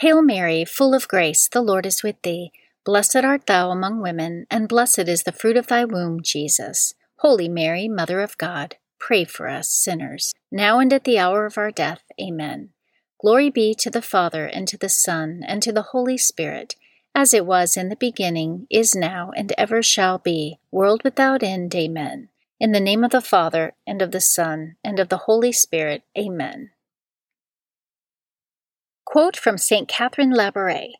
Hail Mary, full of grace, the Lord is with thee. Blessed art thou among women, and blessed is the fruit of thy womb, Jesus. Holy Mary, Mother of God, pray for us sinners, now and at the hour of our death. Amen. Glory be to the Father, and to the Son, and to the Holy Spirit, as it was in the beginning, is now, and ever shall be, world without end. Amen. In the name of the Father, and of the Son, and of the Holy Spirit. Amen. Quote from St. Catherine Labouré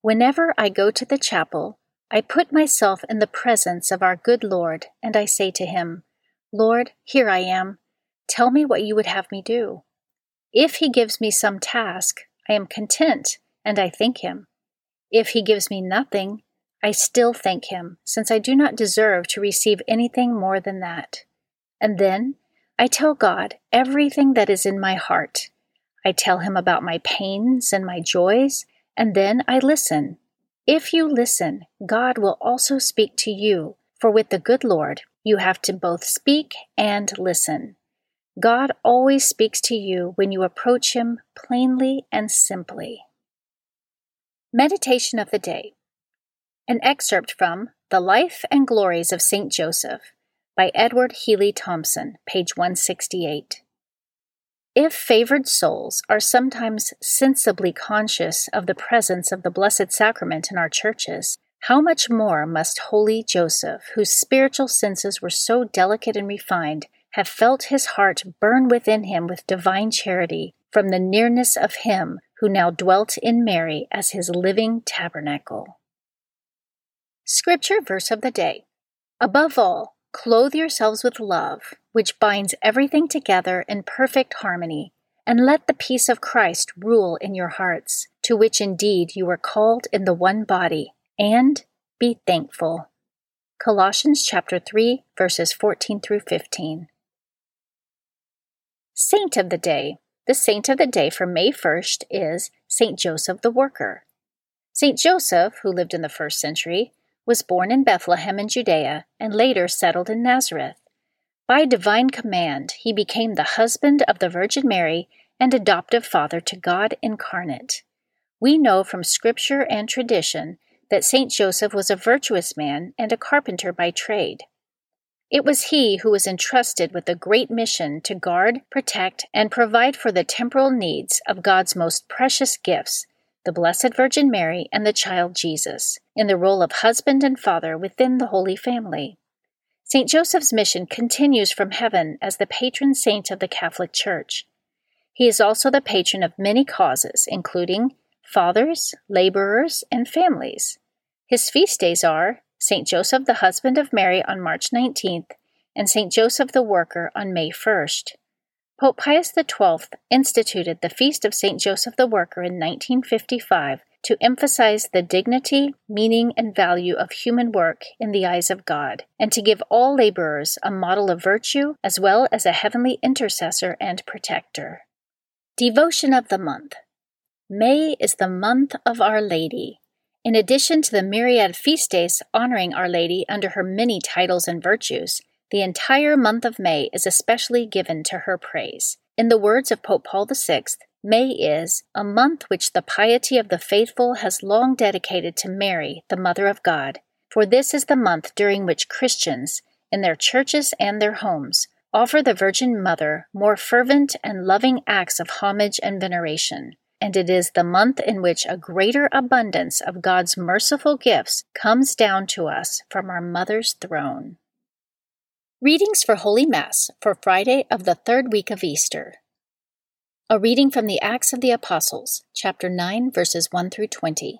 Whenever I go to the chapel, I put myself in the presence of our good Lord, and I say to him, Lord, here I am. Tell me what you would have me do. If he gives me some task, I am content, and I thank him. If he gives me nothing, I still thank him, since I do not deserve to receive anything more than that. And then I tell God everything that is in my heart I tell him about my pains and my joys, and then I listen. If you listen, God will also speak to you, for with the good Lord, you have to both speak and listen. God always speaks to you when you approach Him plainly and simply. Meditation of the Day An excerpt from The Life and Glories of St. Joseph by Edward Healy Thompson, page 168. If favored souls are sometimes sensibly conscious of the presence of the Blessed Sacrament in our churches, how much more must holy Joseph, whose spiritual senses were so delicate and refined, have felt his heart burn within him with divine charity from the nearness of him who now dwelt in Mary as his living tabernacle. Scripture verse of the day. Above all, Clothe yourselves with love, which binds everything together in perfect harmony, and let the peace of Christ rule in your hearts, to which indeed you are called in the one body, and be thankful. Colossians chapter 3 verses 14 through 15. Saint of the day. The saint of the day for May 1st is Saint Joseph the Worker. Saint Joseph, who lived in the first century, was born in Bethlehem in Judea and later settled in Nazareth. By divine command, he became the husband of the Virgin Mary and adoptive father to God incarnate. We know from scripture and tradition that Saint Joseph was a virtuous man and a carpenter by trade. It was he who was entrusted with the great mission to guard, protect, and provide for the temporal needs of God's most precious gifts, the Blessed Virgin Mary, and the child Jesus, in the role of husband and father within the Holy Family. St. Joseph's mission continues from heaven as the patron saint of the Catholic Church. He is also the patron of many causes, including fathers, laborers, and families. His feast days are St. Joseph, the husband of Mary, on March 19th, and St. Joseph the Worker on May 1st. Pope Pius XII instituted the Feast of St. Joseph the Worker in 1955 to emphasize the dignity, meaning, and value of human work in the eyes of God, and to give all laborers a model of virtue as well as a heavenly intercessor and protector. Devotion of the Month May is the month of Our Lady, In addition to the myriad feast days honoring Our Lady under her many titles and virtues, the entire month of May is especially given to her praise. In the words of Pope Paul VI, May is a month which the piety of the faithful has long dedicated to Mary, the Mother of God, for this is the month during which Christians, in their churches and their homes, offer the Virgin Mother more fervent and loving acts of homage and veneration. And it is the month in which a greater abundance of God's merciful gifts comes down to us from our Mother's throne. Readings for Holy Mass for Friday of the third week of Easter. A reading from the Acts of the Apostles, chapter 9, verses 1 through 20.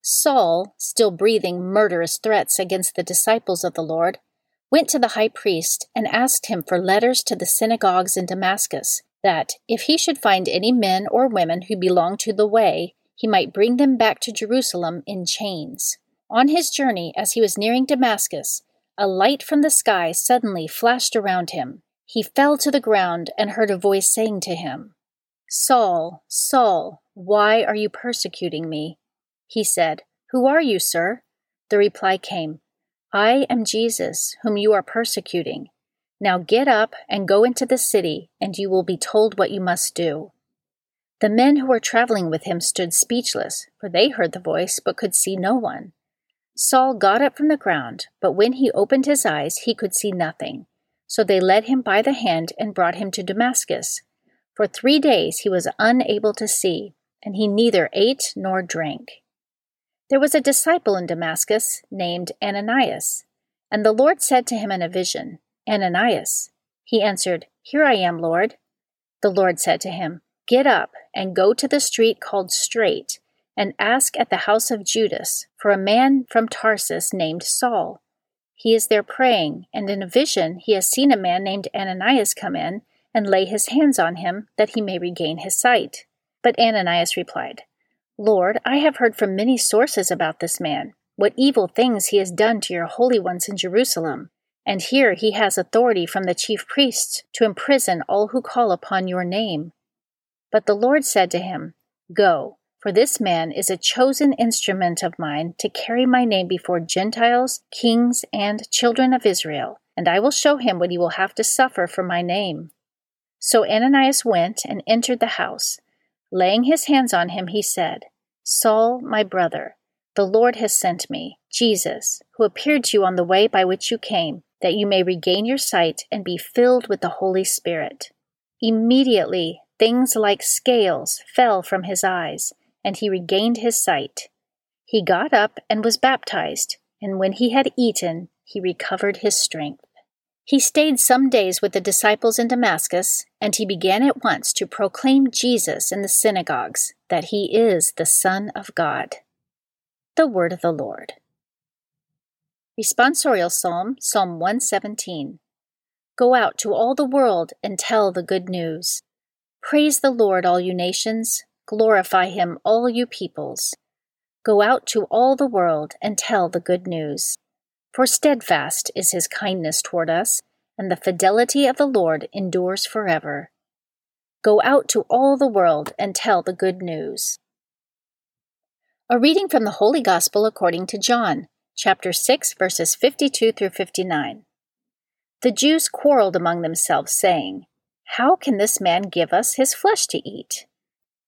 Saul, still breathing murderous threats against the disciples of the Lord, went to the high priest and asked him for letters to the synagogues in Damascus, that, if he should find any men or women who belonged to the way, he might bring them back to Jerusalem in chains. On his journey, as he was nearing Damascus, a light from the sky suddenly flashed around him. He fell to the ground and heard a voice saying to him, Saul, Saul, why are you persecuting me? He said, Who are you, sir? The reply came, I am Jesus, whom you are persecuting. Now get up and go into the city, and you will be told what you must do. The men who were traveling with him stood speechless, for they heard the voice, but could see no one. Saul got up from the ground, but when he opened his eyes, he could see nothing. So they led him by the hand and brought him to Damascus. For three days he was unable to see, and he neither ate nor drank. There was a disciple in Damascus named Ananias, and the Lord said to him in a vision, Ananias. He answered, Here I am, Lord. The Lord said to him, Get up and go to the street called Straight, and ask at the house of Judas for a man from Tarsus named Saul. He is there praying, and in a vision he has seen a man named Ananias come in and lay his hands on him that he may regain his sight. But Ananias replied, Lord, I have heard from many sources about this man, what evil things he has done to your holy ones in Jerusalem. And here he has authority from the chief priests to imprison all who call upon your name. But the Lord said to him, Go, for this man is a chosen instrument of mine to carry my name before Gentiles, kings, and children of Israel, and I will show him what he will have to suffer for my name. So Ananias went and entered the house. Laying his hands on him, he said, Saul, my brother, the Lord has sent me, Jesus, who appeared to you on the way by which you came, that you may regain your sight and be filled with the Holy Spirit. Immediately, things like scales fell from his eyes, and he regained his sight. He got up and was baptized, and when he had eaten, he recovered his strength. He stayed some days with the disciples in Damascus, and he began at once to proclaim Jesus in the synagogues, that he is the Son of God. The Word of the Lord. Responsorial Psalm, Psalm 117. Go out to all the world and tell the good news. Praise the Lord, all you nations. Glorify him, all you peoples. Go out to all the world and tell the good news. For steadfast is his kindness toward us, and the fidelity of the Lord endures forever. Go out to all the world and tell the good news. A reading from the Holy Gospel according to John, chapter 6, verses 52 through 59. The Jews quarreled among themselves, saying, How can this man give us his flesh to eat?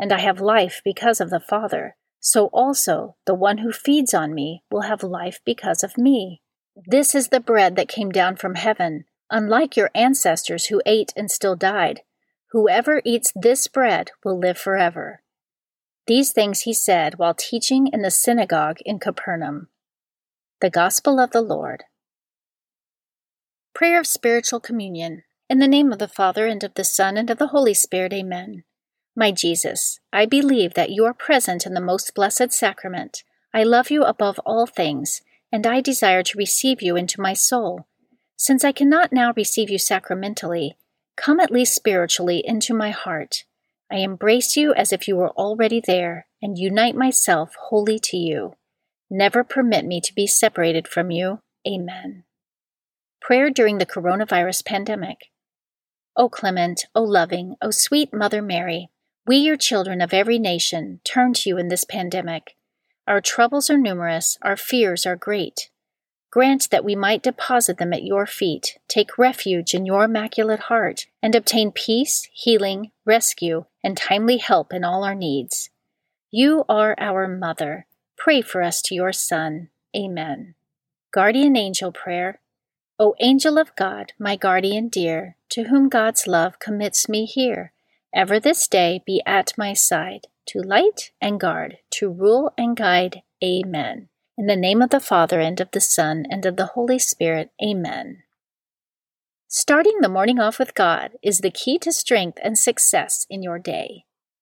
and I have life because of the Father so also the one who feeds on me will have life because of me. This is the bread that came down from heaven, unlike your ancestors who ate and still died. Whoever eats this bread will live forever. These things he said while teaching in the synagogue in Capernaum. The Gospel of the Lord. Prayer of Spiritual Communion. In the name of the Father, and of the Son, and of the Holy Spirit, amen. My Jesus, I believe that you are present in the most blessed sacrament, I love you above all things, and I desire to receive you into my soul. Since I cannot now receive you sacramentally, come at least spiritually into my heart. I embrace you as if you were already there, and unite myself wholly to you. Never permit me to be separated from you. Amen. Prayer during the coronavirus pandemic. O clement, O loving, O sweet Mother Mary, we, your children of every nation, turn to you in this pandemic. Our troubles are numerous, our fears are great. Grant that we might deposit them at your feet, take refuge in your immaculate heart, and obtain peace, healing, rescue, and timely help in all our needs. You are our Mother. Pray for us to your Son. Amen. Guardian Angel Prayer. O angel of God, my guardian dear, to whom God's love commits me here, ever this day be at my side, to light and guard, to rule and guide. Amen. In the name of the Father, and of the Son, and of the Holy Spirit. Amen. Starting the morning off with God is the key to strength and success in your day.